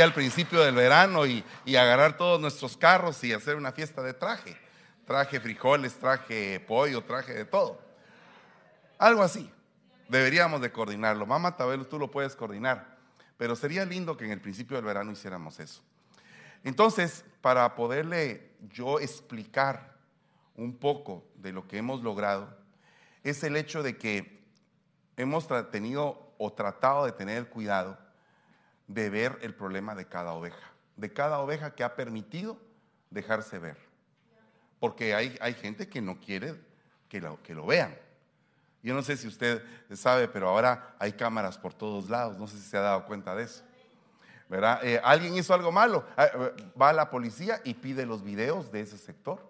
al principio del verano y, y, agarrar todos nuestros carros y hacer una fiesta de traje. Traje frijoles, traje pollo, traje de todo. Algo así. Deberíamos de coordinarlo. Mamá Tabelo, tú lo puedes coordinar. Pero sería lindo que en el principio del verano hiciéramos eso. Entonces, para poderle yo explicar un poco de lo que hemos logrado, es el hecho de que hemos tenido o tratado de tener cuidado de ver el problema de cada oveja, de cada oveja que ha permitido dejarse ver. Porque hay, hay gente que no quiere que lo, que lo vean. Yo no sé si usted sabe, pero ahora hay cámaras por todos lados. No sé si se ha dado cuenta de eso. ¿Verdad? Eh, alguien hizo algo malo. Ah, eh, va a la policía y pide los videos de ese sector.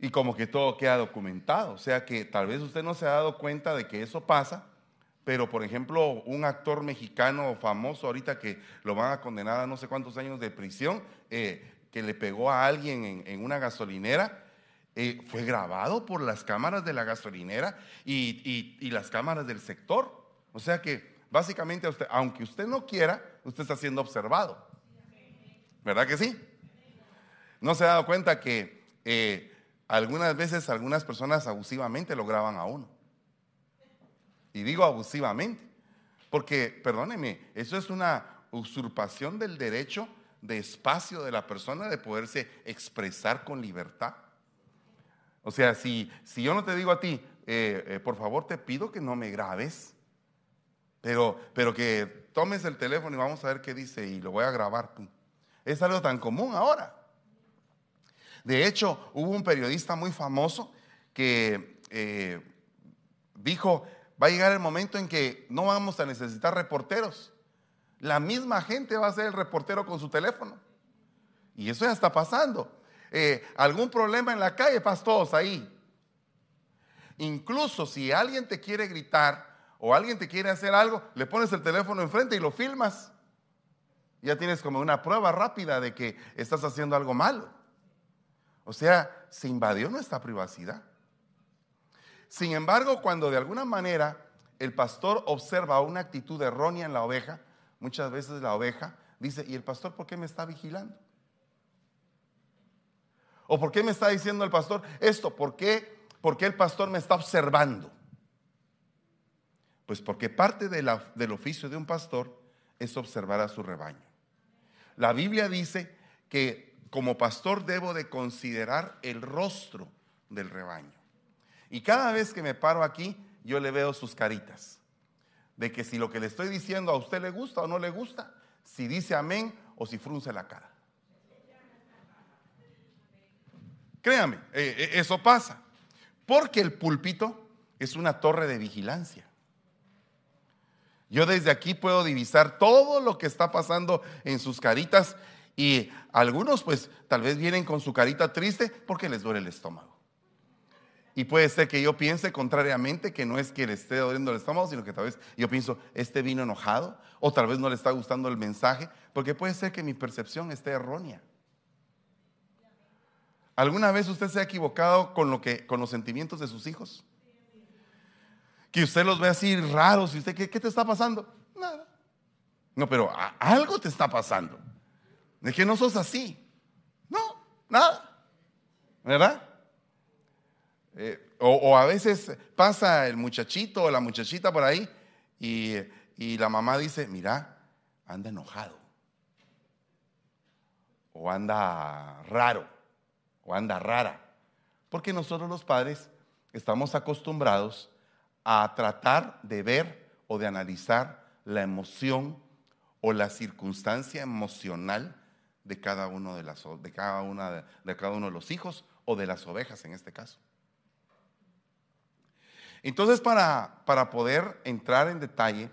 Y como que todo queda documentado. O sea que tal vez usted no se ha dado cuenta de que eso pasa, pero por ejemplo, un actor mexicano famoso ahorita que lo van a condenar a no sé cuántos años de prisión, eh, que le pegó a alguien en, una gasolinera, eh, fue grabado por las cámaras de la gasolinera y, las cámaras del sector. O sea que básicamente, aunque usted no quiera, usted está siendo observado. ¿Verdad que sí? ¿No se ha dado cuenta que eh, algunas veces algunas personas abusivamente lo graban a uno? Y digo abusivamente, porque, perdóneme, eso es una usurpación del derecho de espacio de la persona de poderse expresar con libertad. O sea, si, si yo no te digo a ti, eh, eh, por favor te pido que no me grabes, pero, pero que tomes el teléfono y vamos a ver qué dice y lo voy a grabar. Es algo tan común ahora. De hecho, hubo un periodista muy famoso que eh, dijo, va a llegar el momento en que no vamos a necesitar reporteros. La misma gente va a ser el reportero con su teléfono. Y eso ya está pasando. Eh, ¿Algún problema en la calle? Pas todos ahí. Incluso si alguien te quiere gritar o alguien te quiere hacer algo, le pones el teléfono enfrente y lo filmas. Ya tienes como una prueba rápida de que estás haciendo algo malo. O sea, se invadió nuestra privacidad. Sin embargo, cuando de alguna manera el pastor observa una actitud errónea en la oveja, muchas veces la oveja dice, ¿y el pastor por qué me está vigilando? ¿O por qué me está diciendo el pastor esto? ¿Por qué, por qué el pastor me está observando? Pues porque parte del oficio de un pastor es observar a su rebaño. La Biblia dice que como pastor debo de considerar el rostro del rebaño. Y cada vez que me paro aquí, yo le veo sus caritas. De que si lo que le estoy diciendo a usted le gusta o no le gusta, si dice amén o si frunce la cara. Créame, eh, eh, eso pasa. Porque el púlpito es una torre de vigilancia. Yo desde aquí puedo divisar todo lo que está pasando en sus caritas y algunos pues tal vez vienen con su carita triste porque les duele el estómago. Y puede ser que yo piense contrariamente que no es que le esté doliendo el estómago, sino que tal vez yo pienso, este vino enojado, o tal vez no le está gustando el mensaje, porque puede ser que mi percepción esté errónea. ¿Alguna vez usted se ha equivocado con, lo que, con los sentimientos de sus hijos? Que usted los ve así raros y usted, ¿qué, qué te está pasando? Nada. No, pero algo te está pasando. De que no sos así. No, nada. ¿Verdad? Eh, o, a veces pasa el muchachito o la muchachita por ahí y, y la mamá dice, mira, anda enojado. O anda raro. O anda rara. Porque nosotros los padres estamos acostumbrados a tratar de ver o de analizar la emoción o la circunstancia emocional de cada uno de las de cada una de cada uno de los hijos o de las ovejas en este caso. Entonces, para, para poder entrar en detalle,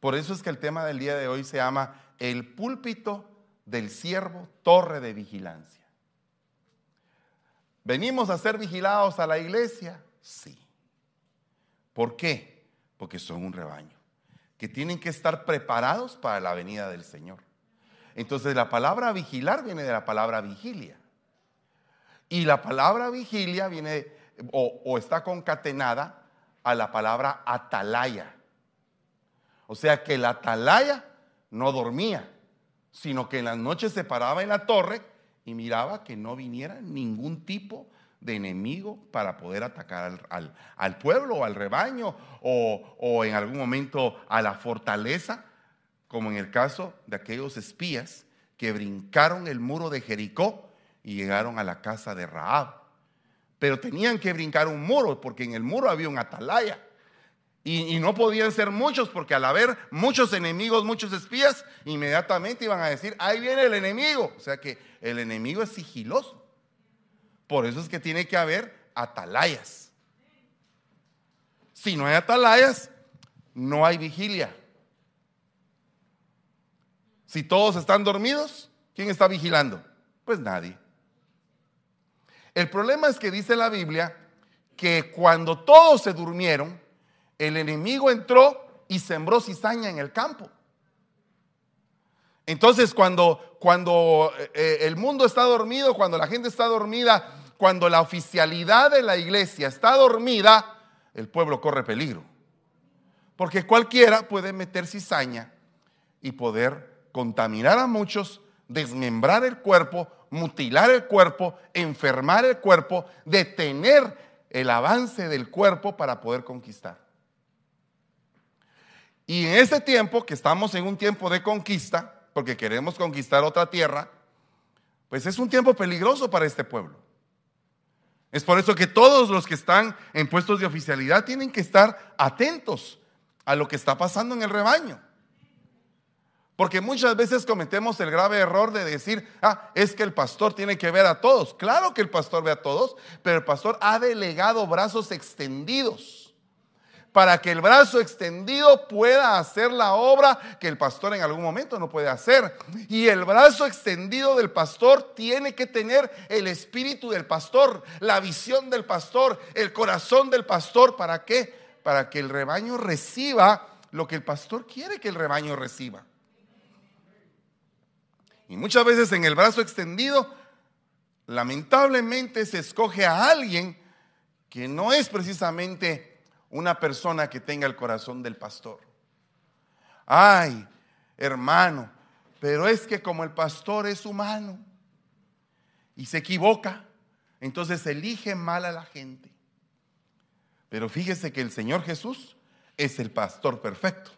por eso es que el tema del día de hoy se llama el púlpito del siervo, torre de vigilancia. ¿Venimos a ser vigilados a la iglesia? Sí. ¿Por qué? Porque son un rebaño, que tienen que estar preparados para la venida del Señor. Entonces la palabra vigilar viene de la palabra vigilia. Y la palabra vigilia viene o, o está concatenada a la palabra atalaya. O sea que la atalaya no dormía, sino que en las noches se paraba en la torre y miraba que no viniera ningún tipo de enemigo para poder atacar al, pueblo o al rebaño o, o en algún momento a la fortaleza, como en el caso de aquellos espías que brincaron el muro de Jericó y llegaron a la casa de Raab. Pero tenían que brincar un muro porque en el muro había un atalaya. Y, no podían ser muchos porque al haber muchos enemigos, muchos espías, inmediatamente iban a decir, ahí viene el enemigo. O sea que el enemigo es sigiloso. Por eso es que tiene que haber atalayas. Si no hay atalayas, no hay vigilia. Si todos están dormidos, ¿quién está vigilando? Pues nadie. El problema es que dice la Biblia que cuando todos se durmieron, el enemigo entró y sembró cizaña en el campo. Entonces, cuando, cuando eh, eh, el mundo está dormido, cuando la gente está dormida, cuando la oficialidad de la iglesia está dormida, el pueblo corre peligro. Porque cualquiera puede meter cizaña y poder contaminar a muchos, desmembrar el cuerpo, mutilar el cuerpo, enfermar el cuerpo, detener el avance del cuerpo para poder conquistar. Y en este tiempo, que estamos en un tiempo de conquista, porque queremos conquistar otra tierra, pues es un tiempo peligroso para este pueblo. Es por eso que todos los que están en puestos de oficialidad tienen que estar atentos a lo que está pasando en el rebaño. Porque muchas veces cometemos el grave error de decir, ah, es que el pastor tiene que ver a todos. Claro que el pastor ve a todos, pero el pastor ha delegado brazos extendidos para que el brazo extendido pueda hacer la obra que el pastor en algún momento no puede hacer. Y el brazo extendido del pastor tiene que tener el espíritu del pastor, la visión del pastor, el corazón del pastor. ¿Para qué? Para que el rebaño reciba lo que el pastor quiere que el rebaño reciba. Y muchas veces en el brazo extendido, lamentablemente se escoge a alguien que no es precisamente una persona que tenga el corazón del pastor. Ay, hermano, pero es que como el pastor es humano y se equivoca, entonces elige mal a la gente. Pero fíjese que el Señor Jesús es el pastor perfecto.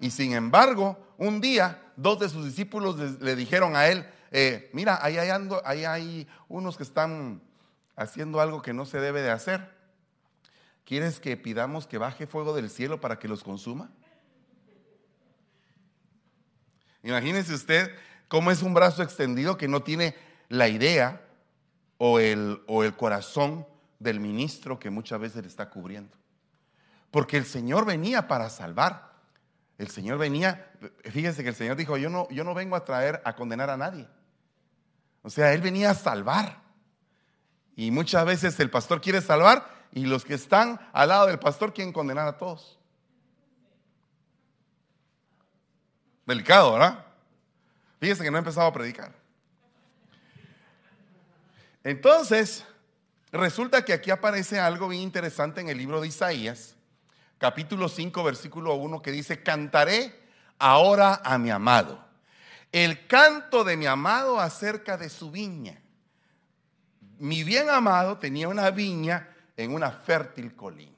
Y sin embargo, un día dos de sus discípulos le, dijeron a él, eh, mira, ahí hay unos que están haciendo algo que no se debe de hacer. ¿Quieres que pidamos que baje fuego del cielo para que los consuma? Imagínese usted cómo es un brazo extendido que no tiene la idea o el, o el corazón del ministro que muchas veces le está cubriendo. Porque el Señor venía para salvar. El Señor venía, fíjense que el Señor dijo, yo no, yo no vengo a traer a condenar a nadie. O sea, Él venía a salvar. Y muchas veces el pastor quiere salvar y los que están al lado del pastor quieren condenar a todos. Delicado, ¿verdad? Fíjense que no he empezado a predicar. Entonces, resulta que aquí aparece algo bien interesante en el libro de Isaías, capítulo 5, versículo 1, que dice, cantaré ahora a mi amado. El canto de mi amado acerca de su viña. Mi bien amado tenía una viña en una fértil colina.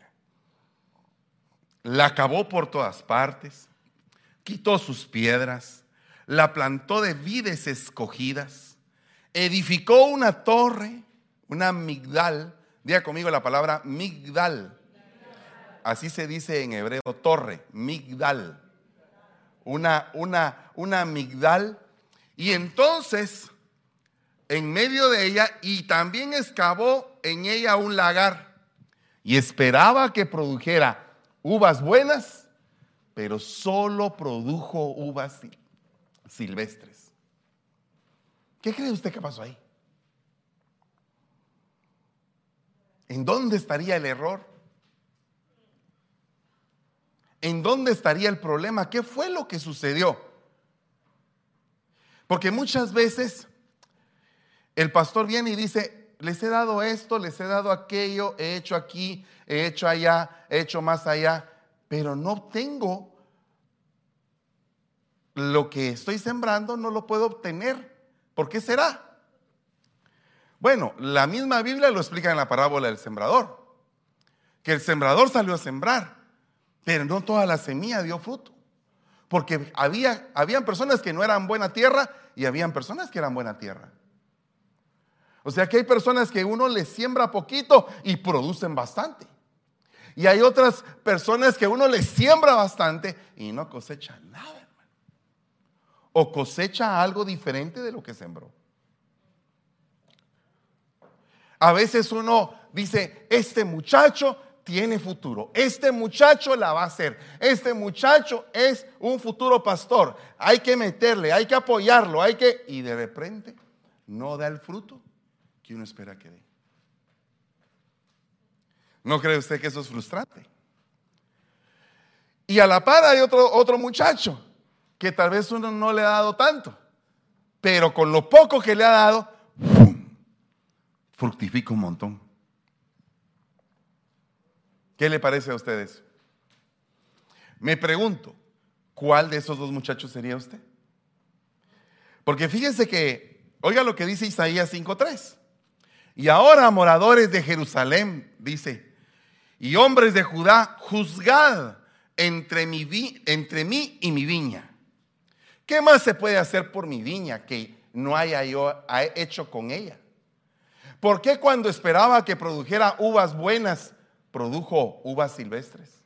La cavó por todas partes, quitó sus piedras, la plantó de vides escogidas, edificó una torre, una migdal. Diga conmigo la palabra migdal. Así se dice en hebreo torre, migdal. Una, una, una migdal. Y entonces, en medio de ella, y también excavó en ella un lagar y esperaba que produjera uvas buenas, pero solo produjo uvas silvestres. ¿Qué cree usted que pasó ahí? ¿En dónde estaría el error? ¿En dónde estaría el problema? ¿Qué fue lo que sucedió? Porque muchas veces el pastor viene y dice, les he dado esto, les he dado aquello, he hecho aquí, he hecho allá, he hecho más allá, pero no tengo lo que estoy sembrando no lo puedo obtener. ¿Por qué será? Bueno, la misma Biblia lo explica en la parábola del sembrador, que el sembrador salió a sembrar, pero no toda la semilla dio fruto, porque había habían personas que no eran buena tierra y habían personas que eran buena tierra. O sea que hay personas que uno les siembra poquito y producen bastante. Y hay otras personas que uno les siembra bastante y no cosecha nada, hermano. O cosecha algo diferente de lo que sembró. A veces uno dice, este muchacho tiene futuro, este muchacho la va a hacer, este muchacho es un futuro pastor, hay que meterle, hay que apoyarlo, hay que... Y de repente no da el fruto que uno espera que dé. ¿No cree usted que eso es frustrante? Y a la par hay otro, otro muchacho que tal vez uno no le ha dado tanto, pero con lo poco que le ha dado, fructifica un montón. ¿Qué le parece a ustedes? Me pregunto, ¿cuál de esos dos muchachos sería usted? Porque fíjense que, oiga lo que dice Isaías 5.3. Y ahora, moradores de Jerusalén, dice, y hombres de Judá, juzgad entre, mi entre mí y mi viña. ¿Qué más se puede hacer por mi viña que no haya yo hecho con ella? ¿Por qué cuando esperaba que produjera uvas buenas, produjo uvas silvestres?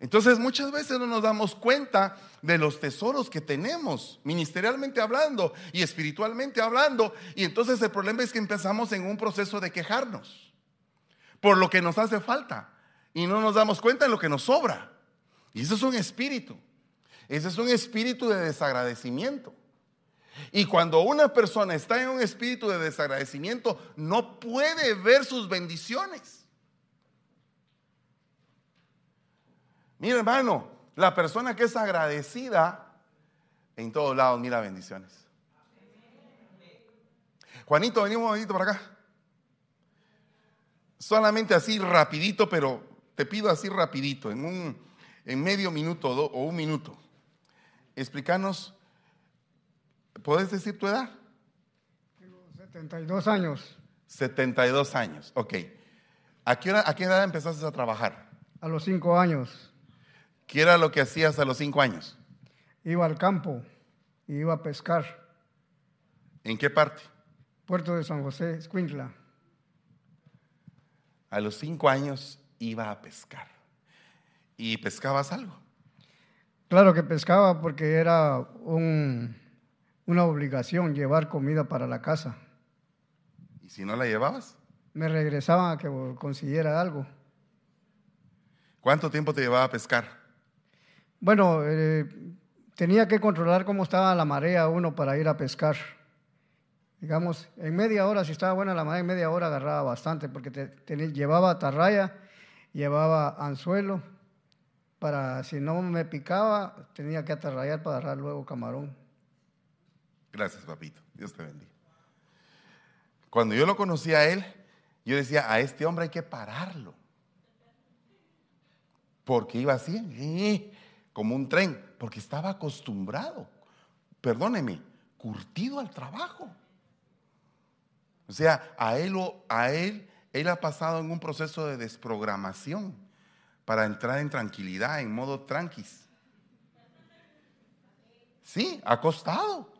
Entonces muchas veces no nos damos cuenta de los tesoros que tenemos, ministerialmente hablando y espiritualmente hablando. Y entonces el problema es que empezamos en un proceso de quejarnos por lo que nos hace falta y no nos damos cuenta de lo que nos sobra. Y eso es un espíritu. Ese es un espíritu de desagradecimiento. Y cuando una persona está en un espíritu de desagradecimiento, no puede ver sus bendiciones. Mira, hermano, la persona que es agradecida, en todos lados mira bendiciones. Juanito, venimos un momentito para acá. Solamente así rapidito, pero te pido así rapidito, en un en medio minuto o un minuto. Explícanos ¿Puedes decir tu edad? Tengo 72 años. 72 años, ok. ¿A qué, ¿A qué edad empezaste a trabajar? A los 5 años. ¿Qué era lo que hacías a los 5 años? Iba al campo y iba a pescar. ¿En qué parte? Puerto de San José, Escuintla. A los 5 años iba a pescar. ¿Y pescabas algo? Claro que pescaba porque era un una obligación llevar comida para la casa. ¿Y si no la llevabas? Me regresaban a que consiguiera algo. ¿Cuánto tiempo te llevaba a pescar? Bueno, eh, tenía que controlar cómo estaba la marea uno para ir a pescar. Digamos, en media hora, si estaba buena la marea, en media hora agarraba bastante, porque te, llevaba atarraya, llevaba anzuelo, para si no me picaba, tenía que atarrayar para agarrar luego camarón. Gracias, papito. Dios te bendiga. Cuando yo lo conocí a él, yo decía, a este hombre hay que pararlo. Porque iba así, eh, como un tren, porque estaba acostumbrado, perdóneme, curtido al trabajo. O sea, a él, a él, él ha pasado en un proceso de desprogramación para entrar en tranquilidad, en modo tranquis. Sí, ha costado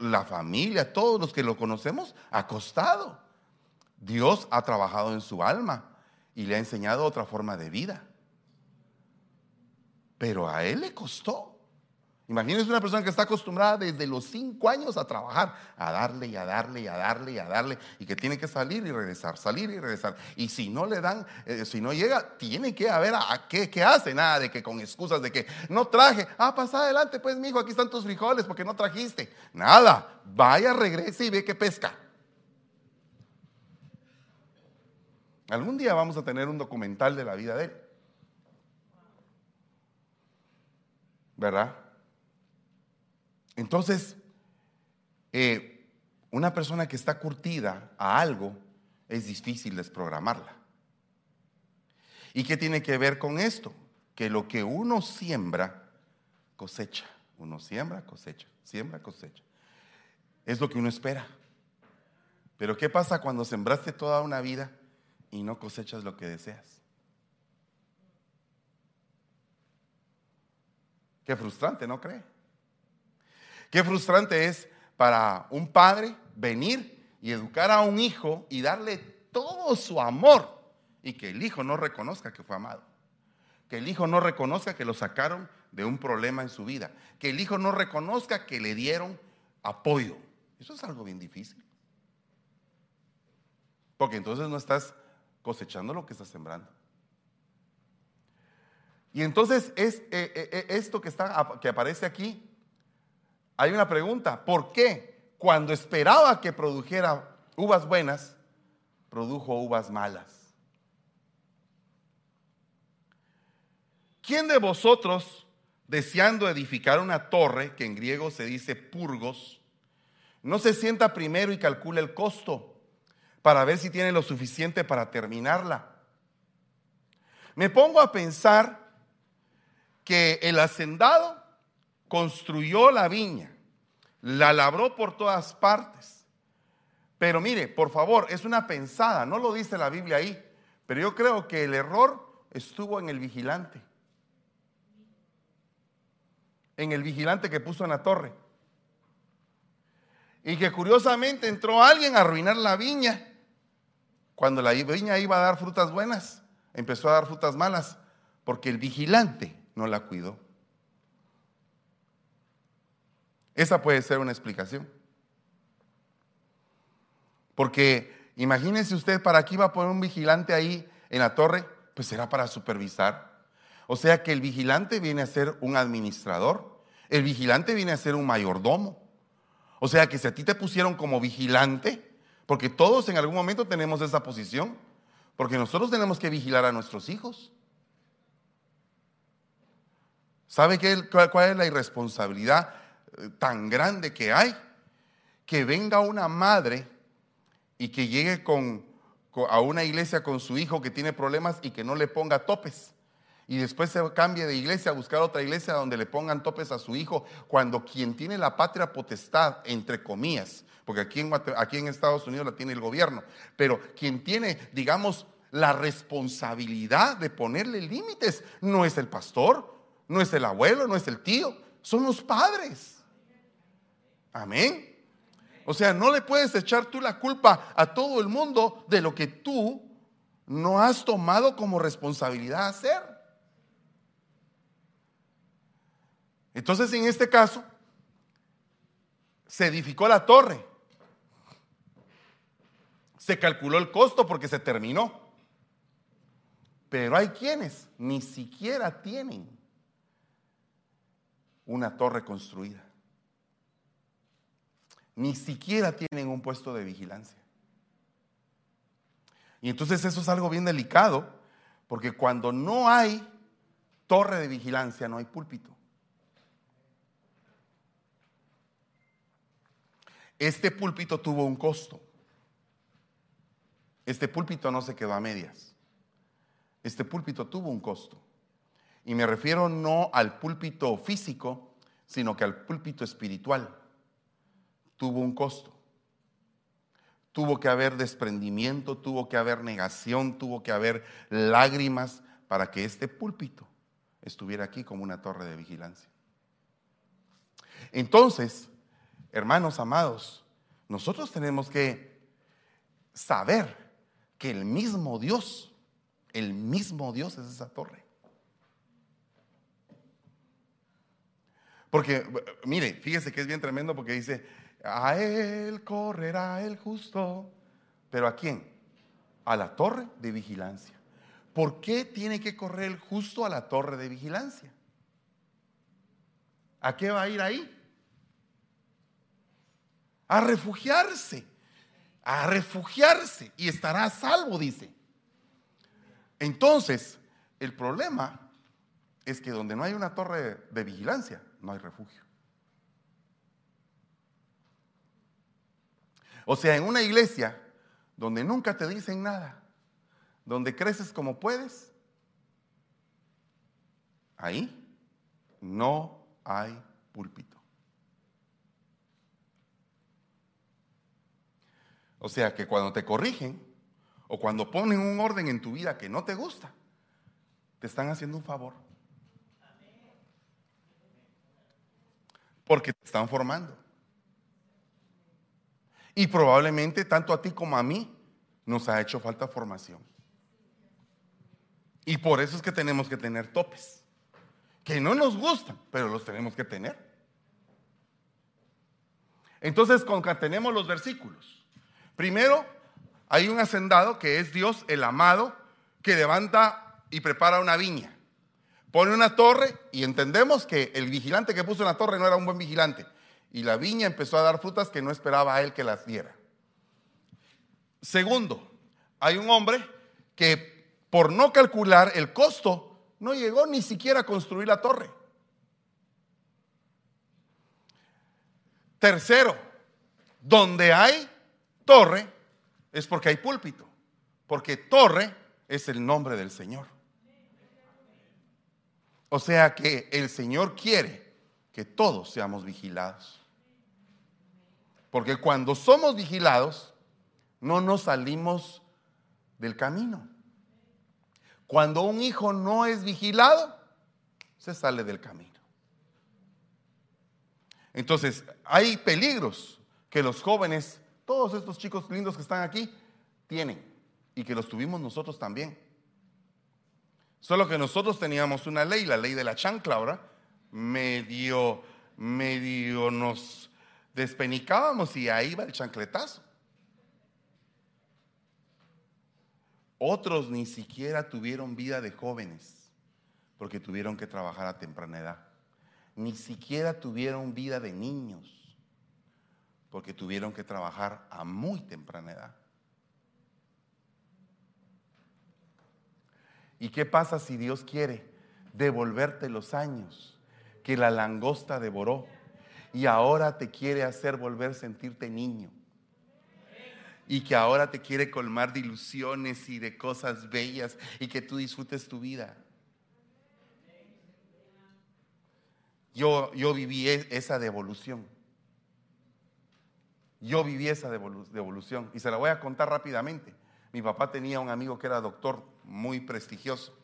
la familia, todos los que lo conocemos, acostado. Dios ha trabajado en su alma y le ha enseñado otra forma de vida. Pero a él le costó. Imagínense una persona que está acostumbrada desde los cinco años a trabajar, a darle y a darle y a darle y a darle, y que tiene que salir y regresar, salir y regresar. Y si no le dan, eh, si no llega, tiene que haber a, qué, hace, nada de que con excusas de que no traje. Ah, pasa adelante, pues, mijo, aquí están tus frijoles porque no trajiste. Nada, vaya, regrese y ve que pesca. Algún día vamos a tener un documental de la vida de él. ¿Verdad? Entonces, eh, una persona que está curtida a algo es difícil desprogramarla. ¿Y qué tiene que ver con esto? que lo que uno siembra, cosecha. Uno siembra, cosecha, siembra, cosecha. Es lo que uno espera. Pero ¿qué pasa cuando sembraste toda una vida y no cosechas lo que deseas? Qué frustrante, ¿no cree? Qué frustrante es para un padre venir y educar a un hijo y darle todo su amor y que el hijo no reconozca que fue amado. Que el hijo no reconozca que lo sacaron de un problema en su vida. Que el hijo no reconozca que le dieron apoyo. Eso es algo bien difícil. Porque entonces no estás cosechando lo que estás sembrando. Y entonces es, eh, eh, eh, esto que, está, que aparece aquí, hay una pregunta. ¿Por qué cuando esperaba que produjera uvas buenas, produjo uvas malas? ¿Quién de vosotros, deseando edificar una torre, que en griego se dice purgos, no se sienta primero y calcula el costo para ver si tiene lo suficiente para terminarla? Me pongo a pensar que el hacendado construyó la viña, la labró por todas partes. Pero mire, por favor, es una pensada, no lo dice la Biblia ahí, pero yo creo que el error estuvo en el vigilante en el vigilante que puso en la torre. Y que curiosamente entró alguien a arruinar la viña. Cuando la viña iba a dar frutas buenas, empezó a dar frutas malas, porque el vigilante no la cuidó. Esa puede ser una explicación. Porque imagínense usted, ¿para qué iba a poner un vigilante ahí en la torre? Pues será para supervisar. O sea que el vigilante viene a ser un administrador, el vigilante viene a ser un mayordomo. O sea que si a ti te pusieron como vigilante, porque todos en algún momento tenemos esa posición, porque nosotros tenemos que vigilar a nuestros hijos. ¿Sabe qué, cuál es la irresponsabilidad tan grande que hay? Que venga una madre y que llegue con, a una iglesia con su hijo que tiene problemas y que no le ponga topes y después se cambie de iglesia a buscar otra iglesia donde le pongan topes a su hijo, cuando quien tiene la patria potestad, entre comillas, porque aquí en, aquí en Estados Unidos la tiene el gobierno, pero quien tiene, digamos, la responsabilidad de ponerle límites no es el pastor, no es el abuelo, no es el tío, son los padres. Amén. O sea, no le puedes echar tú la culpa a todo el mundo de lo que tú no has tomado como responsabilidad hacer. Entonces, en este caso, se edificó la torre. Se calculó el costo porque se terminó. Pero hay quienes ni siquiera tienen una torre construida. Ni siquiera tienen un puesto de vigilancia. Y entonces eso es algo bien delicado, porque cuando no hay torre de vigilancia, no hay púlpito. Este púlpito tuvo un costo. Este púlpito no se quedó a medias. Este púlpito tuvo un costo. Y me refiero no al púlpito físico, sino que al púlpito espiritual. Tuvo un costo. Tuvo que haber desprendimiento, tuvo que haber negación, tuvo que haber lágrimas para que este púlpito estuviera aquí como una torre de vigilancia. Entonces, hermanos amados, nosotros tenemos que saber que el mismo Dios, el mismo Dios es esa torre. Porque, mire, fíjese que es bien tremendo porque dice, a él correrá el justo. ¿Pero a quién? A la torre de vigilancia. ¿Por qué tiene que correr el justo a la torre de vigilancia? ¿A qué va a ir ahí? a refugiarse, a refugiarse y estará salvo, dice. Entonces, el problema es que donde no hay una torre de vigilancia, no hay refugio. O sea, en una iglesia donde nunca te dicen nada, donde creces como puedes, ahí no hay púlpito. O sea que cuando te corrigen o cuando ponen un orden en tu vida que no te gusta, te están haciendo un favor. Porque te están formando. Y probablemente tanto a ti como a mí nos ha hecho falta formación. Y por eso es que tenemos que tener topes. Que no nos gustan, pero los tenemos que tener. Entonces concatenemos los versículos. Primero, hay un hacendado que es Dios el amado que levanta y prepara una viña. Pone una torre y entendemos que el vigilante que puso en la torre no era un buen vigilante. Y la viña empezó a dar frutas que no esperaba a él que las diera. Segundo, hay un hombre que por no calcular el costo no llegó ni siquiera a construir la torre. Tercero, donde hay torre es porque hay púlpito, porque torre es el nombre del Señor. O sea que el Señor quiere que todos seamos vigilados. Porque cuando somos vigilados, no nos salimos del camino. Cuando un hijo no es vigilado, se sale del camino. Entonces, hay peligros que los jóvenes, todos estos chicos lindos que están aquí, tienen y que los tuvimos nosotros también. Solo que nosotros teníamos una ley, la ley de la chancla ahora, medio, medio nos despenicábamos y ahí va el chancletazo. Otros ni siquiera tuvieron vida de jóvenes porque tuvieron que trabajar a temprana edad. Ni siquiera tuvieron vida de niños porque tuvieron que trabajar a muy temprana edad. ¿Y qué pasa si Dios quiere devolverte los años que la langosta devoró y ahora te quiere hacer volver a sentirte niño? Y que ahora te quiere colmar de ilusiones y de cosas bellas y que tú disfrutes tu vida. Yo, yo viví e, esa devolución. Yo viví esa devolución y se la voy a contar rápidamente. Mi papá tenía un amigo que era doctor muy prestigioso.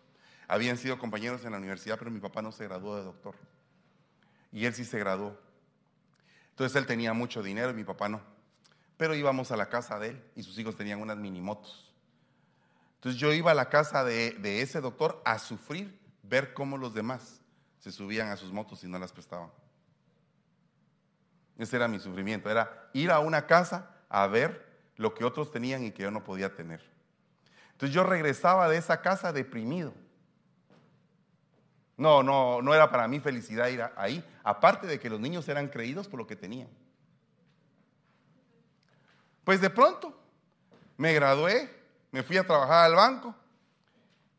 Habían sido compañeros en la universidad, pero mi papá no se graduó de doctor. Y él sí se graduó. Entonces él tenía mucho dinero y mi papá no. Pero íbamos a la casa de él y sus hijos tenían unas minimotos. Entonces yo iba a la casa de, ese doctor a sufrir, ver cómo los demás se subían a sus motos y no las prestaban. Ese era mi sufrimiento, era ir a una casa a ver lo que otros tenían y que yo no podía tener. Entonces yo regresaba de esa casa deprimido. No, no, no era para mí felicidad ir ahí, aparte de que los niños eran creídos por lo que tenían. Pues de pronto me gradué, me fui a trabajar al banco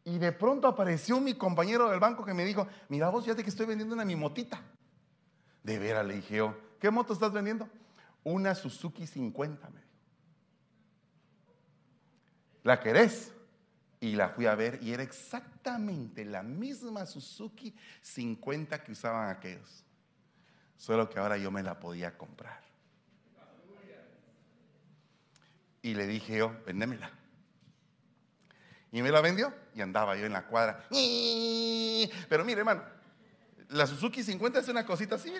y de pronto apareció mi compañero del banco que me dijo, mira vos, fíjate que estoy vendiendo una mi motita. De veras, le dije ¿qué moto estás vendiendo? Una Suzuki 50, me ¿La querés? Y la fui a ver y era exactamente la misma Suzuki 50 que usaban aquellos. Solo que ahora yo me la podía comprar. Y le dije yo, vendémela. Y me la vendió y andaba yo en la cuadra. Pero mire, hermano, la Suzuki 50 es una cosita así,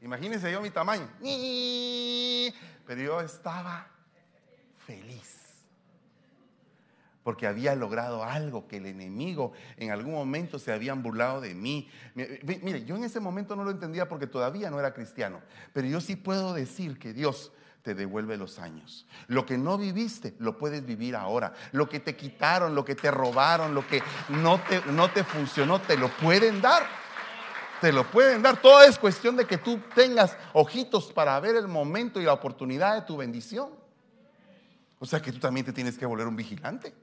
Imagínense yo mi tamaño. Pero yo estaba feliz porque había logrado algo que el enemigo en algún momento se habían burlado de mí. Mire, yo en ese momento no lo entendía porque todavía no era cristiano, pero yo sí puedo decir que Dios te devuelve los años. Lo que no viviste, lo puedes vivir ahora. Lo que te quitaron, lo que te robaron, lo que no te, no te funcionó, te lo pueden dar. Te lo pueden dar. Todo es cuestión de que tú tengas ojitos para ver el momento y la oportunidad de tu bendición. O sea que tú también te tienes que volver un vigilante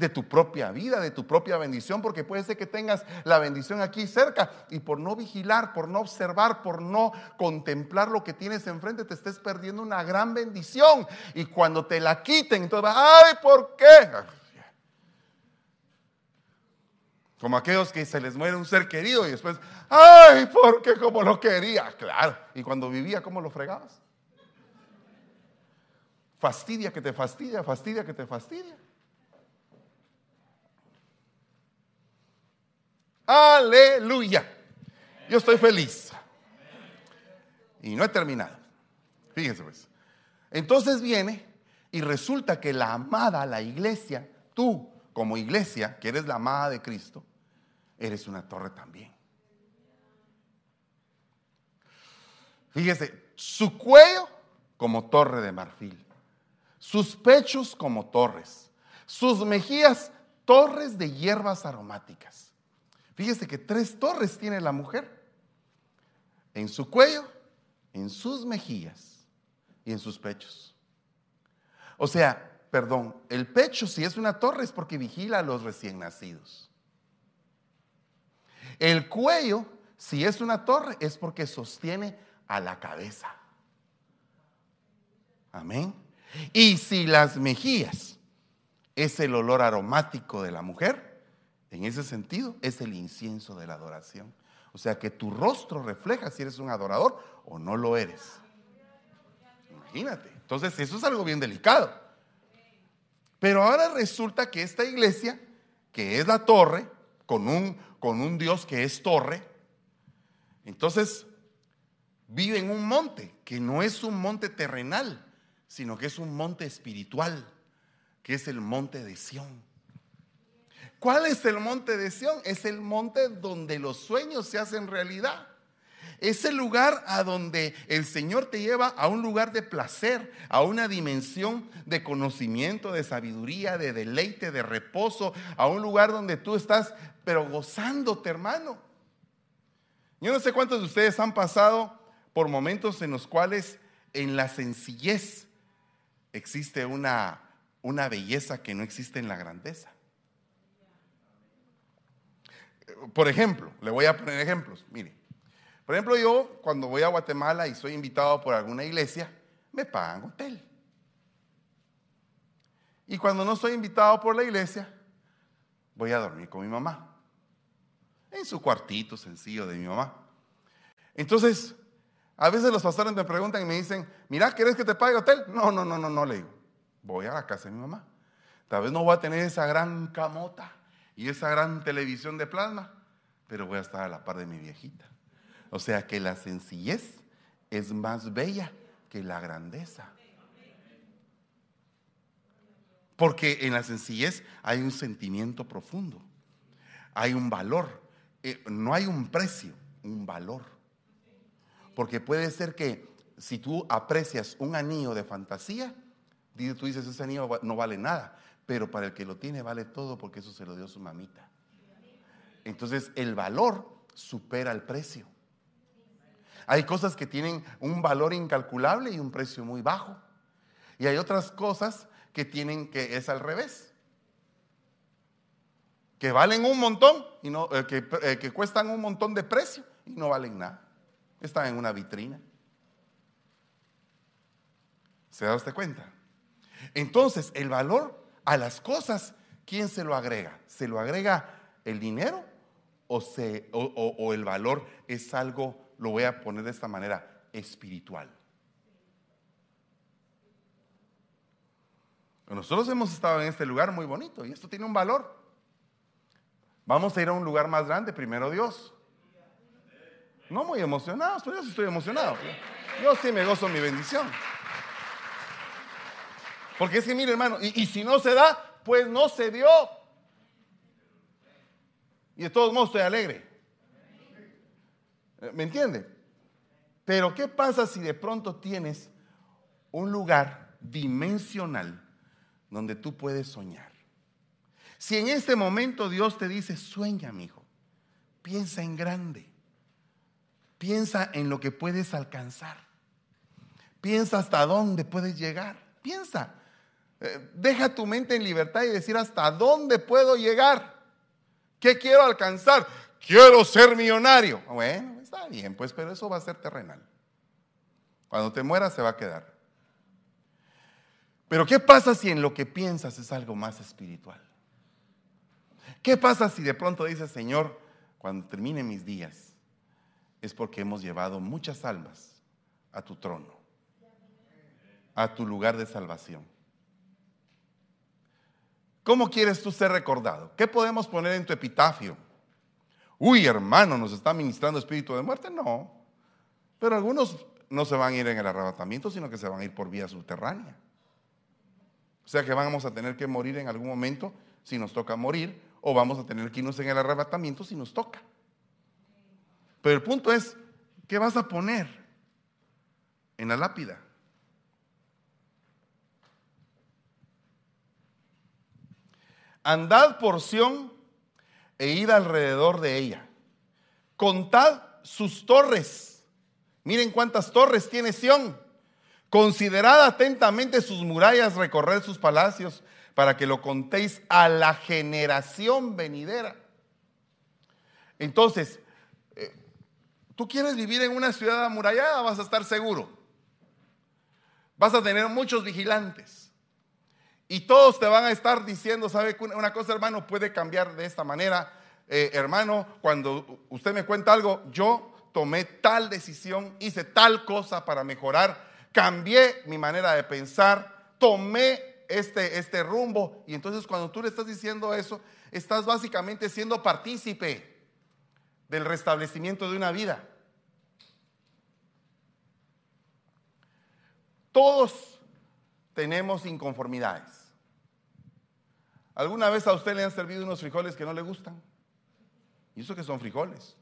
de tu propia vida, de tu propia bendición, porque puede ser que tengas la bendición aquí cerca y por no vigilar, por no observar, por no contemplar lo que tienes enfrente, te estés perdiendo una gran bendición. Y cuando te la quiten, entonces, ay, ¿por qué? Como aquellos que se les muere un ser querido y después, ay, porque como lo quería. Claro. Y cuando vivía, ¿cómo lo fregabas? Fastidia que te fastidia, fastidia que te fastidia. Aleluya. Yo estoy feliz. Y no he terminado. Fíjense pues. Entonces viene y resulta que la amada, la iglesia, tú como iglesia, que eres la amada de Cristo, eres una torre también. Fíjese, su cuello como torre de marfil, sus pechos como torres, sus mejillas torres de hierbas aromáticas. Fíjese que tres torres tiene la mujer. En su cuello, en sus mejillas y en sus pechos. O sea, perdón, el pecho si es una torre es porque vigila a los recién nacidos. El cuello, si es una torre, es porque sostiene a la cabeza. Amén. Y si las mejillas es el olor aromático de la mujer, en ese sentido es el incienso de la adoración. O sea que tu rostro refleja si eres un adorador o no lo eres. Imagínate. Entonces eso es algo bien delicado. Pero ahora resulta que esta iglesia, que es la torre, con un con un Dios que es torre, entonces vive en un monte, que no es un monte terrenal, sino que es un monte espiritual, que es el monte de Sión. ¿Cuál es el monte de Sión? Es el monte donde los sueños se hacen realidad. Es el lugar a donde el Señor te lleva a un lugar de placer, a una dimensión de conocimiento, de sabiduría, de deleite, de reposo, a un lugar donde tú estás, pero gozándote, hermano. Yo no sé cuántos de ustedes han pasado por momentos en los cuales en la sencillez existe una, una belleza que no existe en la grandeza. Por ejemplo, le voy a poner ejemplos. Mire, por ejemplo, yo cuando voy a Guatemala y soy invitado por alguna iglesia, me pagan hotel. Y cuando no soy invitado por la iglesia, voy a dormir con mi mamá. En su cuartito sencillo de mi mamá. Entonces, a veces los pastores me preguntan y me dicen, mira, ¿quieres que te pague hotel? No, no, no, no, no, le digo. Voy a la casa de mi mamá. Tal vez no voy a tener esa gran camota y esa gran televisión de plasma, pero voy a estar a la par de mi viejita. O sea que la sencillez es más bella que la grandeza. Porque en la sencillez hay un sentimiento profundo, hay un valor, eh, no hay un precio, un valor. Porque puede ser que si tú aprecias un anillo de fantasía, tú dices, ese anillo no vale nada, pero para el que lo tiene vale todo porque eso se lo dio su mamita. Entonces el valor supera el precio. Hay cosas que tienen un valor incalculable y un precio muy bajo. Y hay otras cosas que tienen que es al revés. Que valen un montón y no, eh, que, eh, que cuestan un montón de precio y no valen nada. Están en una vitrina. ¿Se da usted cuenta? Entonces, el valor a las cosas, ¿quién se lo agrega? ¿Se lo agrega el dinero o, el valor es algo lo voy a poner de esta manera, espiritual. Nosotros hemos estado en este lugar muy bonito y esto tiene un valor. Vamos a ir a un lugar más grande, primero Dios. No muy emocionados, pero yo sí estoy emocionado. Yo sí me gozo mi bendición. Porque es que, mire hermano, y, si no se da, pues no se dio. Y de todos modos estoy alegre. ¿Me entiende? Pero ¿qué pasa si de pronto tienes un lugar dimensional donde tú puedes soñar? Si en este momento Dios te dice, sueña, mi hijo, piensa en grande, piensa en lo que puedes alcanzar, piensa hasta dónde puedes llegar, piensa, eh, deja tu mente en libertad y decir hasta dónde puedo llegar, qué quiero alcanzar, quiero ser millonario. Bueno, Está bien, pues, pero eso va a ser terrenal. Cuando te mueras se va a quedar. Pero ¿qué pasa si en lo que piensas es algo más espiritual? ¿Qué pasa si de pronto dices, Señor, cuando termine mis días, es porque hemos llevado muchas almas a tu trono, a tu lugar de salvación? ¿Cómo quieres tú ser recordado? ¿Qué podemos poner en tu epitafio? Uy, hermano, nos está ministrando espíritu de muerte. No. Pero algunos no se van a ir en el arrebatamiento, sino que se van a ir por vía subterránea. O sea que vamos a tener que morir en algún momento si nos toca morir, o vamos a tener que irnos en el arrebatamiento si nos toca. Pero el punto es, ¿qué vas a poner en la lápida? Andad porción e id alrededor de ella. Contad sus torres. Miren cuántas torres tiene Sión. Considerad atentamente sus murallas, recorred sus palacios, para que lo contéis a la generación venidera. Entonces, eh, tú quieres vivir en una ciudad amurallada, vas a estar seguro. Vas a tener muchos vigilantes. Y todos te van a estar diciendo, ¿sabe una cosa, hermano? Puede cambiar de esta manera. Eh, hermano, cuando usted me cuenta algo, yo tomé tal decisión, hice tal cosa para mejorar, cambié mi manera de pensar, tomé este, este rumbo. Y entonces cuando tú le estás diciendo eso, estás básicamente siendo partícipe del restablecimiento de una vida. Todos tenemos inconformidades. ¿Alguna vez a usted le han servido unos frijoles que no le gustan? Y eso que son frijoles.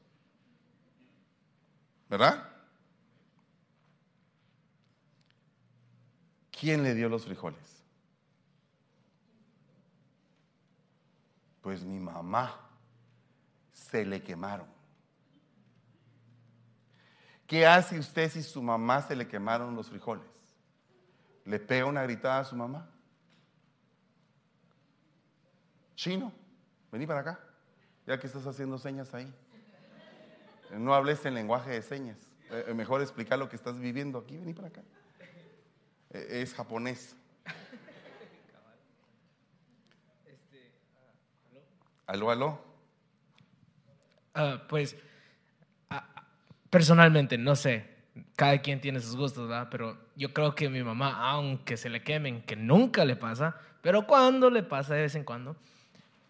¿Verdad? ¿Quién le dio los frijoles? Pues mi mamá se le quemaron. ¿Qué hace usted si su mamá se le quemaron los frijoles? ¿Le pega una gritada a su mamá? Chino, vení para acá, ya que estás haciendo señas ahí. No hables en lenguaje de señas. Eh, mejor explicar lo que estás viviendo aquí, vení para acá. Eh, es japonés. Aló, aló. Ah, pues, ah, personalmente, no sé, cada quien tiene sus gustos, ¿verdad? Pero yo creo que mi mamá, aunque se le quemen, que nunca le pasa, pero cuando le pasa de vez en cuando,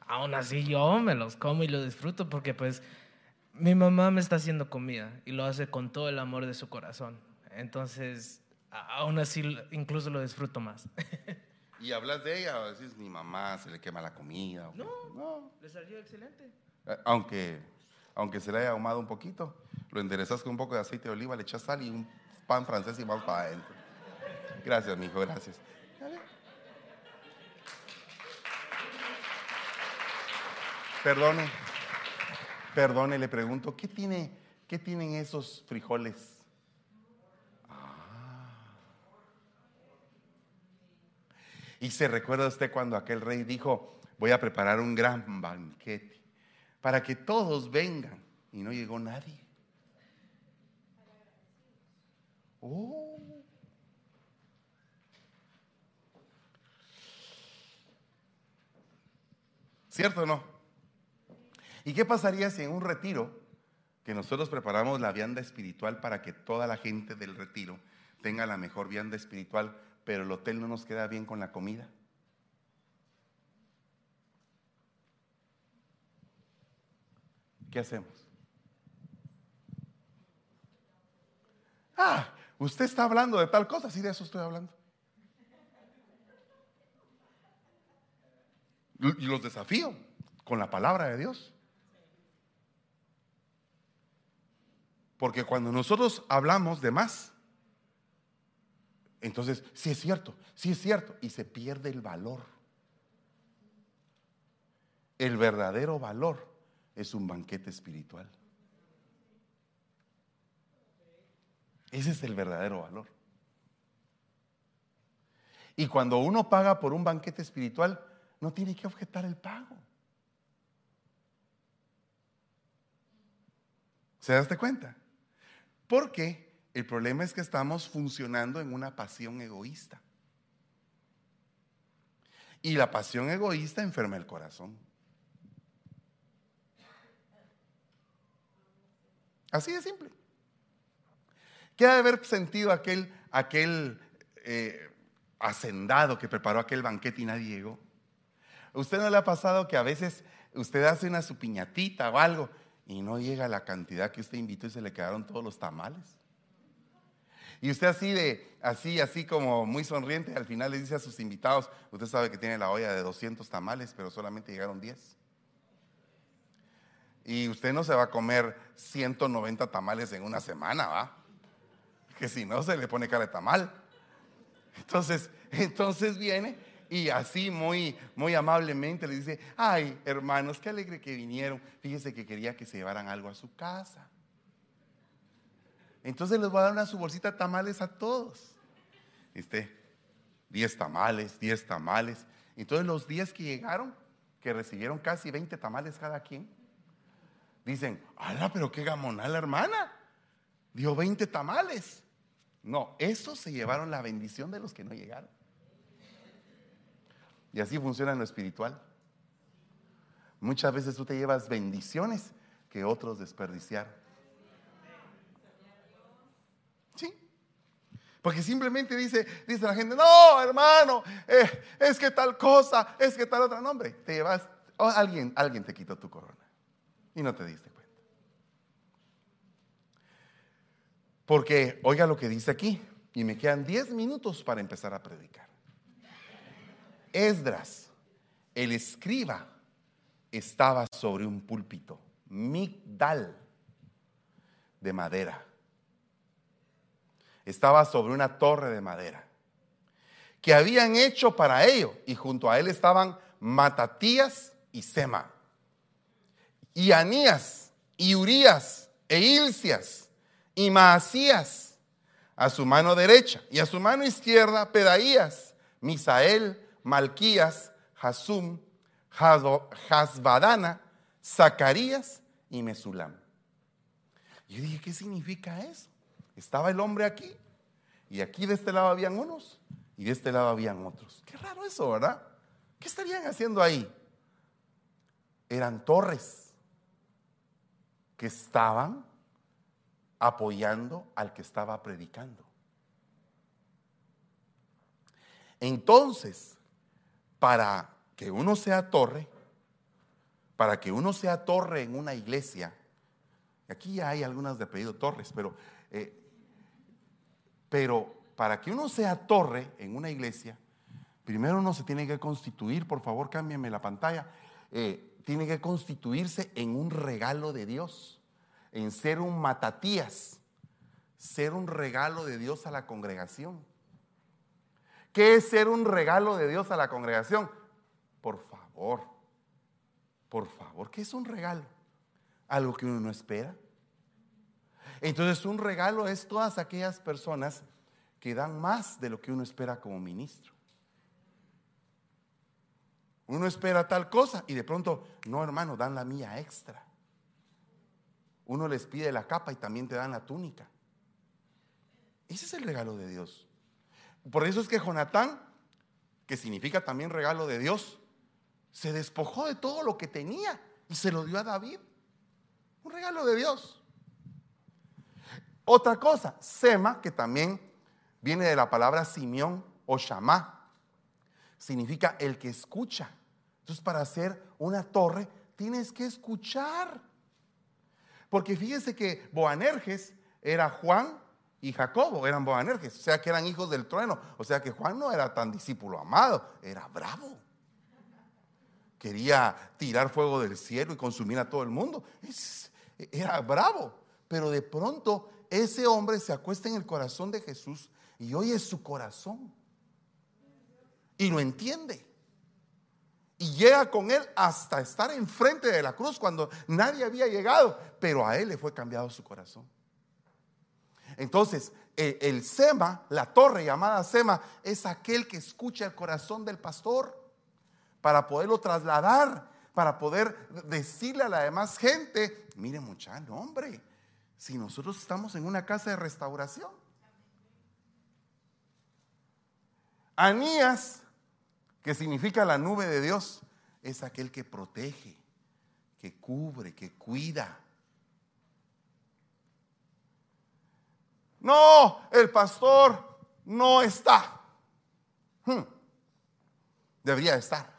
aún así yo me los como y lo disfruto porque pues mi mamá me está haciendo comida y lo hace con todo el amor de su corazón. Entonces, aún así incluso lo disfruto más. ¿Y hablas de ella o decís mi mamá se le quema la comida? No, no, le salió excelente. Eh, aunque, aunque se le haya ahumado un poquito, lo enderezas con un poco de aceite de oliva, le echas sal y un pan francés y más para adentro. Gracias, mi hijo, gracias. Perdone, perdone, le pregunto, ¿qué, tiene, qué tienen esos frijoles? Ah. Y se recuerda usted cuando aquel rey dijo, voy a preparar un gran banquete para que todos vengan. Y no llegó nadie. Oh. ¿Cierto o no? ¿Y qué pasaría si en un retiro, que nosotros preparamos la vianda espiritual para que toda la gente del retiro tenga la mejor vianda espiritual, pero el hotel no nos queda bien con la comida? ¿Qué hacemos? Ah, usted está hablando de tal cosa, sí, de eso estoy hablando. Y los desafío con la palabra de Dios. Porque cuando nosotros hablamos de más, entonces sí es cierto, sí es cierto, y se pierde el valor. El verdadero valor es un banquete espiritual. Ese es el verdadero valor. Y cuando uno paga por un banquete espiritual, no tiene que objetar el pago. ¿Se daste cuenta? Porque el problema es que estamos funcionando en una pasión egoísta. Y la pasión egoísta enferma el corazón. Así de simple. ¿Qué ha de haber sentido aquel, aquel eh, hacendado que preparó aquel banquete y nadie llegó? ¿Usted no le ha pasado que a veces usted hace una su piñatita o algo y no llega la cantidad que usted invitó y se le quedaron todos los tamales? Y usted así de, así, así como muy sonriente, al final le dice a sus invitados, usted sabe que tiene la olla de 200 tamales, pero solamente llegaron 10. Y usted no se va a comer 190 tamales en una semana, ¿va? Que si no se le pone cara de tamal. Entonces, entonces viene y así muy, muy amablemente le dice, ay, hermanos, qué alegre que vinieron. Fíjese que quería que se llevaran algo a su casa. Entonces les voy a dar una su bolsita de tamales a todos. ¿Viste? 10 tamales, 10 tamales. Entonces los 10 que llegaron, que recibieron casi 20 tamales cada quien, dicen, ¡hala, pero qué gamonal hermana! Dio 20 tamales. No, esos se llevaron la bendición de los que no llegaron. Y así funciona en lo espiritual. Muchas veces tú te llevas bendiciones que otros desperdiciaron. Porque simplemente dice, dice la gente, no, hermano, eh, es que tal cosa, es que tal otra. nombre. te llevas, alguien, alguien te quitó tu corona y no te diste cuenta. Porque, oiga lo que dice aquí, y me quedan 10 minutos para empezar a predicar. Esdras, el escriba, estaba sobre un púlpito, migdal, de madera. Estaba sobre una torre de madera. Que habían hecho para ello y junto a él estaban Matatías y Sema, y Anías y Urías e Ilcias y Maasías a su mano derecha y a su mano izquierda Pedaías, Misael, Malquías, Hasum, Hasbadana, Zacarías y Mesulam. Yo dije, ¿qué significa eso? Estaba el hombre aquí y aquí de este lado habían unos y de este lado habían otros. Qué raro eso, ¿verdad? ¿Qué estarían haciendo ahí? Eran torres que estaban apoyando al que estaba predicando. Entonces, para que uno sea torre, para que uno sea torre en una iglesia, aquí ya hay algunas de apellido Torres, pero eh, pero para que uno sea torre en una iglesia, primero uno se tiene que constituir, por favor cámbiame la pantalla, eh, tiene que constituirse en un regalo de Dios, en ser un matatías, ser un regalo de Dios a la congregación. ¿Qué es ser un regalo de Dios a la congregación? Por favor, por favor, ¿qué es un regalo? Algo que uno no espera. Entonces un regalo es todas aquellas personas que dan más de lo que uno espera como ministro. Uno espera tal cosa y de pronto, no hermano, dan la mía extra. Uno les pide la capa y también te dan la túnica. Ese es el regalo de Dios. Por eso es que Jonatán, que significa también regalo de Dios, se despojó de todo lo que tenía y se lo dio a David. Un regalo de Dios. Otra cosa, Sema, que también viene de la palabra Simeón o Shamá, significa el que escucha. Entonces, para hacer una torre, tienes que escuchar. Porque fíjense que Boanerges era Juan y Jacobo, eran Boanerges, o sea que eran hijos del trueno. O sea que Juan no era tan discípulo amado, era bravo. Quería tirar fuego del cielo y consumir a todo el mundo. Era bravo. Pero de pronto ese hombre se acuesta en el corazón de Jesús y oye su corazón. Y lo entiende. Y llega con él hasta estar enfrente de la cruz cuando nadie había llegado, pero a él le fue cambiado su corazón. Entonces, el, Sema, la torre llamada Sema, es aquel que escucha el corazón del pastor para poderlo trasladar, para poder decirle a la demás gente, mire muchacho, hombre, si nosotros estamos en una casa de restauración. Anías, que significa la nube de Dios, es aquel que protege, que cubre, que cuida. No, el pastor no está. Hmm. Debería estar.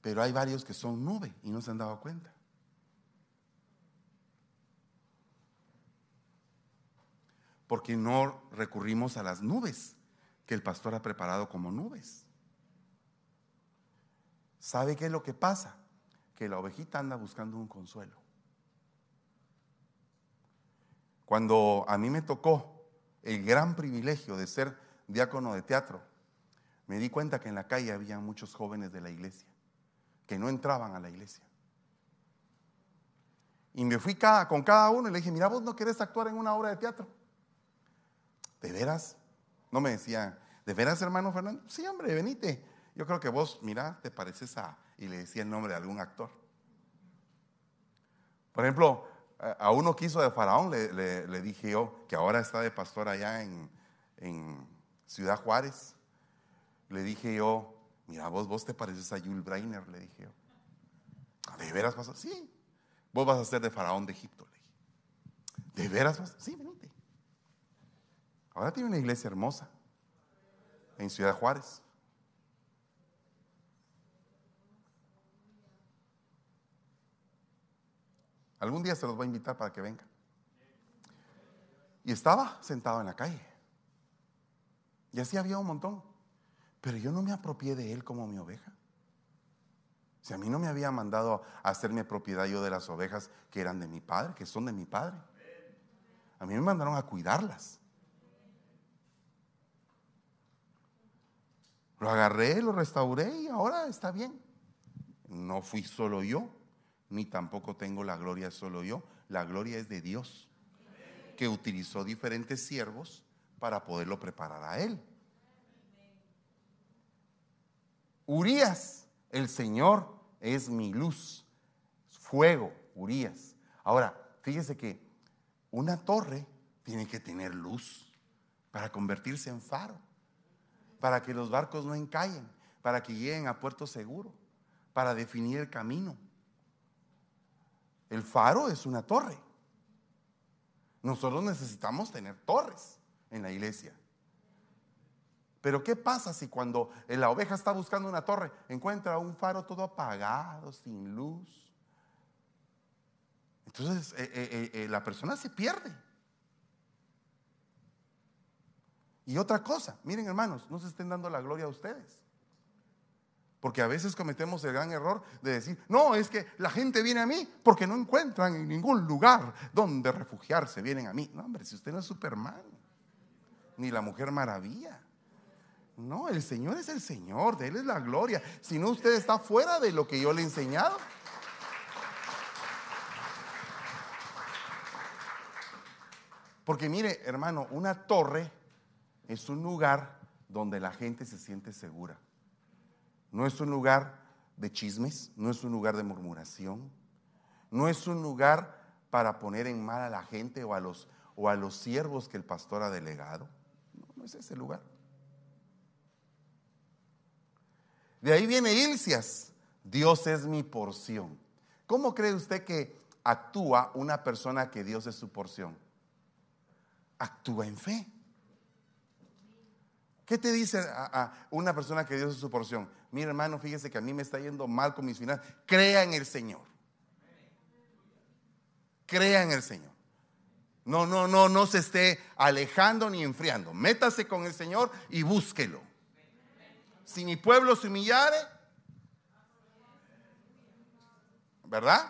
Pero hay varios que son nube y no se han dado cuenta. Porque no recurrimos a las nubes que el pastor ha preparado como nubes. ¿Sabe qué es lo que pasa? Que la ovejita anda buscando un consuelo. Cuando a mí me tocó el gran privilegio de ser diácono de teatro, me di cuenta que en la calle había muchos jóvenes de la iglesia que no entraban a la iglesia. Y me fui con cada uno y le dije, mira, vos no querés actuar en una obra de teatro. ¿De veras? No me decía, ¿de veras, hermano Fernando? Sí, hombre, venite. Yo creo que vos, mira, te pareces a... Y le decía el nombre de algún actor. Por ejemplo, a uno que hizo de faraón, le, dije yo, que ahora está de pastor allá en, en Ciudad Juárez. Le dije yo, mira, vos, vos te pareces a Jules Brainer, le dije yo. Ah, ¿De veras a? Sí. Vos vas a ser de faraón de Egipto, le dije. ¿De veras a? Sí, venite. Ahora tiene una iglesia hermosa en Ciudad Juárez. Algún día se los voy a invitar para que vengan. Y estaba sentado en la calle. Y así había un montón. Pero yo no me apropié de él como mi oveja. Si a mí no me había mandado a hacerme propiedad yo de las ovejas que eran de mi padre, que son de mi padre. A mí me mandaron a cuidarlas. Lo agarré, lo restauré y ahora está bien. No fui solo yo, ni tampoco tengo la gloria solo yo. La gloria es de Dios, que utilizó diferentes siervos para poderlo preparar a él. Urias, el Señor es mi luz, fuego, Urias. Ahora, fíjese que una torre tiene que tener luz para convertirse en faro, para que los barcos no encallen, para que lleguen a puerto seguro, para definir el camino. El faro es una torre. Nosotros necesitamos tener torres en la iglesia. Pero ¿qué pasa si cuando la oveja está buscando una torre encuentra un faro todo apagado, sin luz? Entonces eh, eh, eh, la persona se pierde. Y otra cosa, miren hermanos, no se estén dando la gloria a ustedes. Porque a veces cometemos el gran error de decir, no, es que la gente viene a mí porque no encuentran en ningún lugar donde refugiarse, vienen a mí. No, hombre, si usted no es Superman, ni la Mujer Maravilla. No, el Señor es el Señor, de Él es la gloria. Si no, usted está fuera de lo que yo le he enseñado. Porque mire, hermano, una torre es un lugar donde la gente se siente segura. No es un lugar de chismes, no es un lugar de murmuración, no es un lugar para poner en mal a la gente o a los, o a los siervos que el pastor ha delegado. No, no es ese lugar. De ahí viene Ilcias. Dios es mi porción. ¿Cómo cree usted que actúa una persona que Dios es su porción? Actúa en fe. ¿Qué te dice a, una persona que Dios es su porción? Mira hermano, fíjese que a mí me está yendo mal con mis finanzas. Crea en el Señor. Crea en el Señor. No, no, no, no se esté alejando ni enfriando. Métase con el Señor y búsquelo si mi pueblo se humillare, ¿verdad?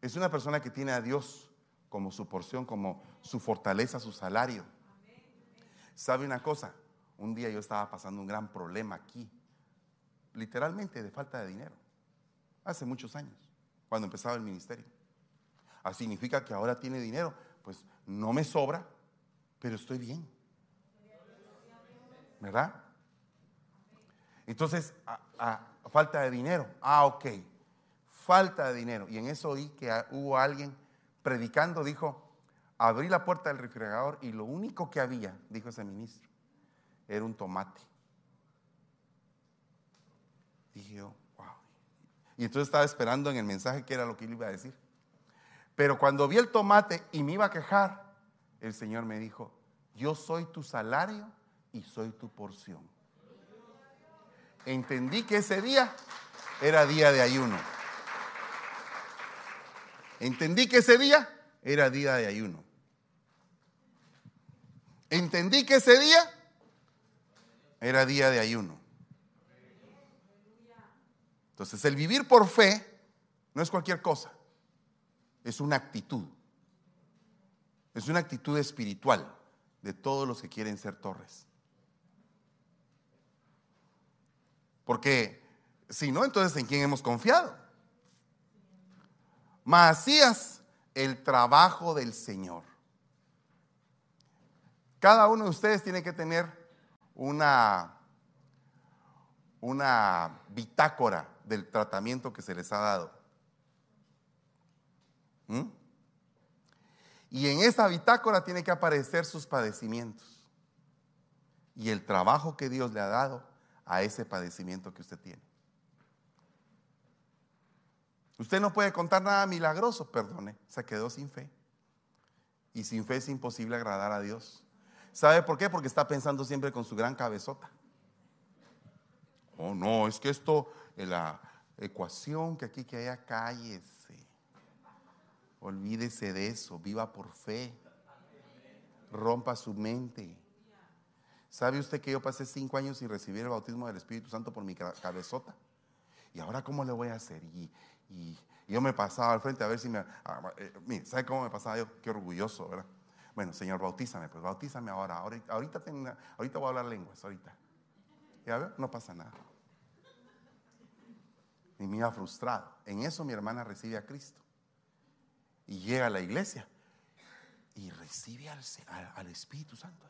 Es una persona que tiene a Dios como su porción, como su fortaleza, su salario. ¿Sabe una cosa? Un día yo estaba pasando un gran problema aquí, literalmente de falta de dinero, hace muchos años, cuando empezaba el ministerio. Ah, significa que ahora tiene dinero, pues no me sobra, pero estoy bien. ¿verdad? Entonces, a, falta de dinero. Ah, ok. Falta de dinero. Y en eso oí que hubo alguien predicando, dijo, abrí la puerta del refrigerador y lo único que había, dijo ese ministro, era un tomate. Dije yo, wow. Y entonces estaba esperando en el mensaje que era lo que él iba a decir. Pero cuando vi el tomate y me iba a quejar, el Señor me dijo, yo soy tu salario y soy tu porción. Entendí que ese día era día de ayuno. Entendí que ese día era día de ayuno. Entendí que ese día era día de ayuno. Entonces, el vivir por fe no es cualquier cosa, es una actitud. Es una actitud espiritual de todos los que quieren ser torres. Porque si no, entonces ¿en quién hemos confiado? Macías, el trabajo del Señor. Cada uno de ustedes tiene que tener una, una bitácora del tratamiento que se les ha dado. ¿Mm? Y en esa bitácora tiene que aparecer sus padecimientos y el trabajo que Dios le ha dado a ese padecimiento que usted tiene. Usted no puede contar nada milagroso, perdone, se quedó sin fe. Y sin fe es imposible agradar a Dios. ¿Sabe por qué? Porque está pensando siempre con su gran cabezota. Oh, no, es que esto, la ecuación que aquí, que haya calles, Olvídese de eso, viva por fe. Rompa su mente. ¿Sabe usted que yo pasé cinco años sin recibir el bautismo del Espíritu Santo por mi cabezota? ¿Y ahora cómo le voy a hacer? Y, yo me pasaba al frente a ver si me... Ah, eh, ¿sabe cómo me pasaba yo? Qué orgulloso, ¿verdad? Bueno, Señor, bautízame, pues bautízame ahora. Ahorita, ahorita, voy a hablar lenguas, ahorita. Y a ver, no pasa nada. Y me iba frustrado. En eso mi hermana recibe a Cristo y llega a la iglesia y recibe al, Espíritu Santo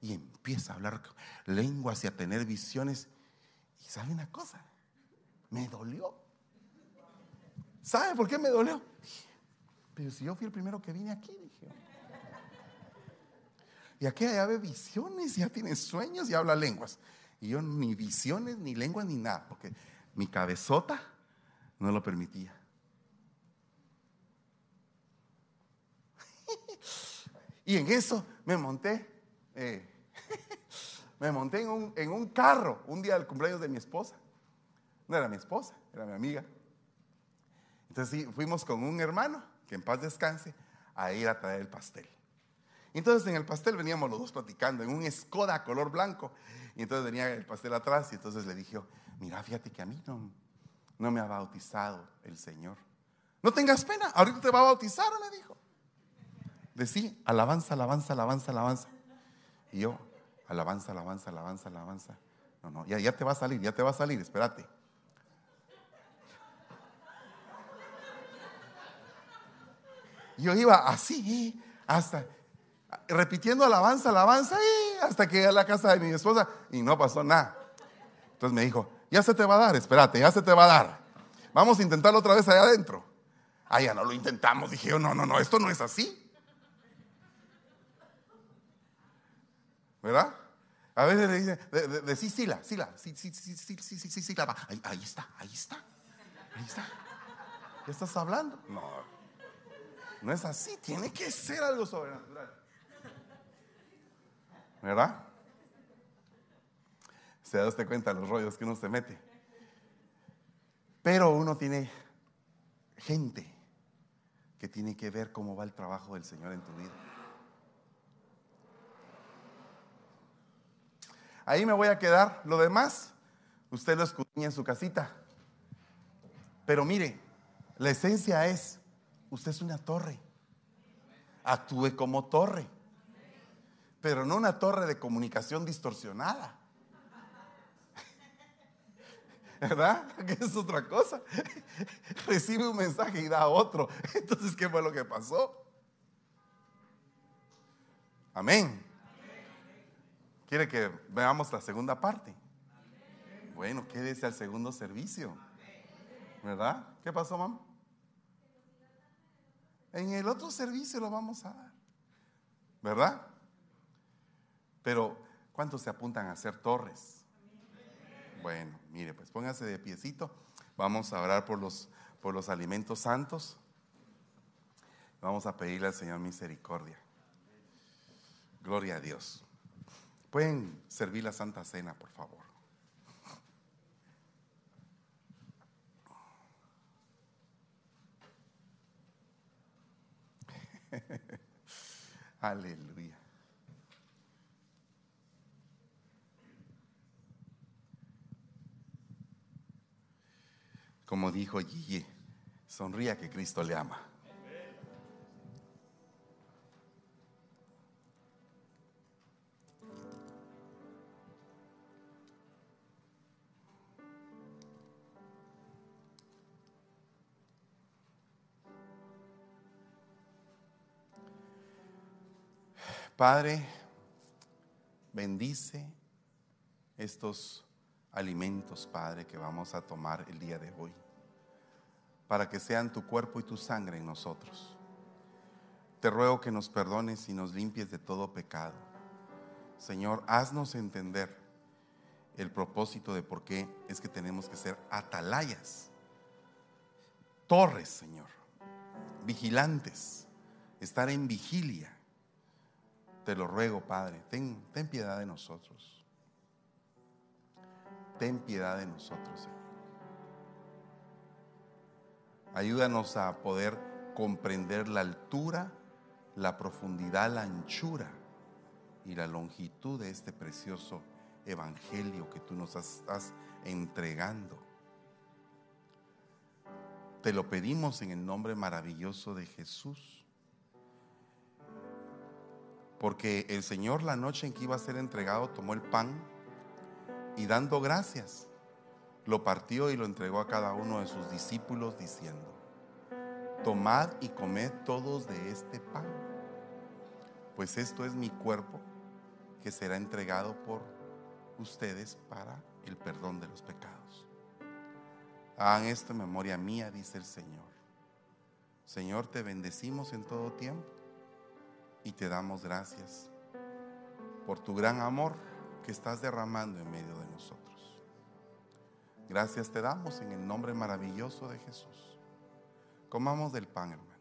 y empieza a hablar lenguas y a tener visiones. Y sabe una cosa, me dolió. ¿Sabe por qué me dolió? pero si yo fui el primero que vine aquí. Y aquí ya ve visiones, ya tiene sueños y habla lenguas. Y yo ni visiones, ni lenguas, ni nada, porque mi cabezota no lo permitía. Y en eso me monté, eh, me monté en un, en un carro un día del cumpleaños de mi esposa. No era mi esposa, era mi amiga. Entonces fuimos con un hermano, que en paz descanse, a ir a traer el pastel. Entonces en el pastel veníamos los dos platicando en un Skoda color blanco. Y entonces venía el pastel atrás y entonces le dije, mira, fíjate que a mí no, no me ha bautizado el Señor. No tengas pena, ahorita te va a bautizar, me dijo. Decí, alabanza, alabanza, alabanza, alabanza. Y yo, alabanza, alabanza, alabanza, alabanza. No, no, ya, ya te va a salir, ya te va a salir, espérate. Yo iba así, hasta repitiendo alabanza, alabanza, hasta que llegué a la casa de mi esposa y no pasó nada. Entonces me dijo, ya se te va a dar, espérate, ya se te va a dar. Vamos a intentarlo otra vez allá adentro. Ah, ya no lo intentamos. Dije yo, no, no, no, esto no es así. ¿verdad? A veces le dicen, de, de, sí, sí, sí, la, sí, sí, sí, sí, sí, sí, sí, sí, la, ahí, ahí está, ahí está, ahí está. ¿Qué estás hablando? No, no es así, tiene que ser algo sobrenatural. ¿Verdad? Se da usted cuenta de los rollos que uno se mete. Pero uno tiene gente que tiene que ver cómo va el trabajo del Señor en tu vida. Ahí me voy a quedar. Lo demás, usted lo escudriña en su casita. Pero mire, la esencia es, usted es una torre. Actúe como torre. Pero no una torre de comunicación distorsionada. ¿Verdad? Que es otra cosa. Recibe un mensaje y da otro. Entonces, ¿qué fue lo que pasó? Amén. ¿Quiere que veamos la segunda parte? Bueno, quédese al segundo servicio. ¿Verdad? ¿Qué pasó, mamá? En el otro servicio lo vamos a dar. ¿Verdad? Pero, ¿cuántos se apuntan a hacer torres? Bueno, mire, pues póngase de piecito. Vamos a orar por los, por los alimentos santos. Vamos a pedirle al Señor misericordia. Gloria a Dios. Pueden servir la Santa Cena, por favor. Aleluya. Como dijo Gigi, sonría que Cristo le ama. Padre, bendice estos alimentos, Padre, que vamos a tomar el día de hoy, para que sean tu cuerpo y tu sangre en nosotros. Te ruego que nos perdones y nos limpies de todo pecado. Señor, haznos entender el propósito de por qué es que tenemos que ser atalayas, torres, Señor, vigilantes, estar en vigilia te lo ruego, Padre, ten, ten piedad de nosotros. Ten piedad de nosotros, Señor. Ayúdanos a poder comprender la altura, la profundidad, la anchura y la longitud de este precioso evangelio que tú nos estás entregando. Te lo pedimos en el nombre maravilloso de Jesús. Porque el Señor la noche en que iba a ser entregado tomó el pan y dando gracias, lo partió y lo entregó a cada uno de sus discípulos diciendo, tomad y comed todos de este pan, pues esto es mi cuerpo que será entregado por ustedes para el perdón de los pecados. Hagan esto en memoria mía, dice el Señor. Señor, te bendecimos en todo tiempo y te damos gracias por tu gran amor que estás derramando en medio de nosotros. Gracias te damos en el nombre maravilloso de Jesús. Comamos del pan, hermanos.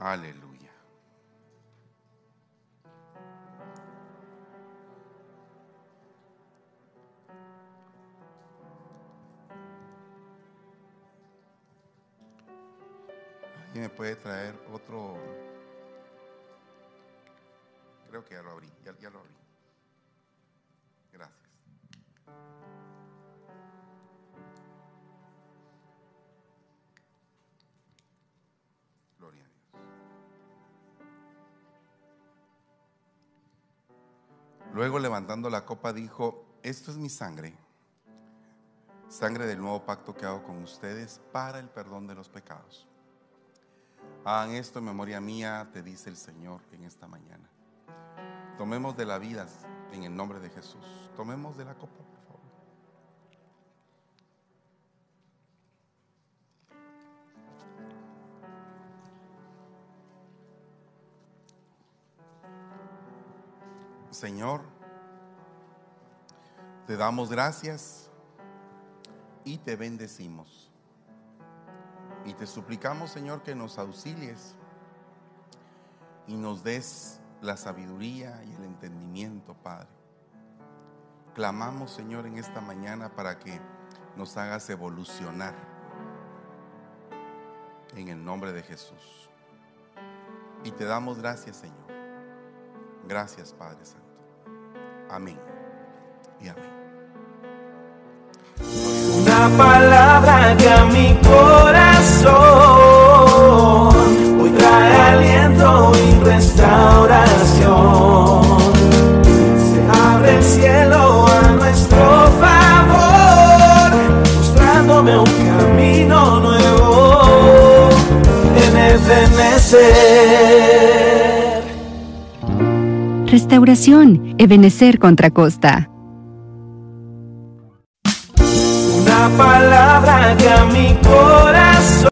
Aleluya. Luego levantando la copa dijo, esto es mi sangre, sangre del nuevo pacto que hago con ustedes para el perdón de los pecados. Hagan esto en memoria mía, te dice el Señor en esta mañana. Tomemos de la vida en el nombre de Jesús. Tomemos de la copa, Señor, te damos gracias y te bendecimos. Y te suplicamos, Señor, que nos auxilies y nos des la sabiduría y el entendimiento, Padre. Clamamos, Señor, en esta mañana para que nos hagas evolucionar en el nombre de Jesús. Y te damos gracias, Señor. Gracias, Padre Santo. Amén. Y amén. Una palabra que a mi corazón hoy trae aliento y restauración. Se abre el cielo a nuestro favor, mostrándome un camino nuevo en Ebenezer. Restauración, Ebenecer contra Costa. Una palabra que a mi corazón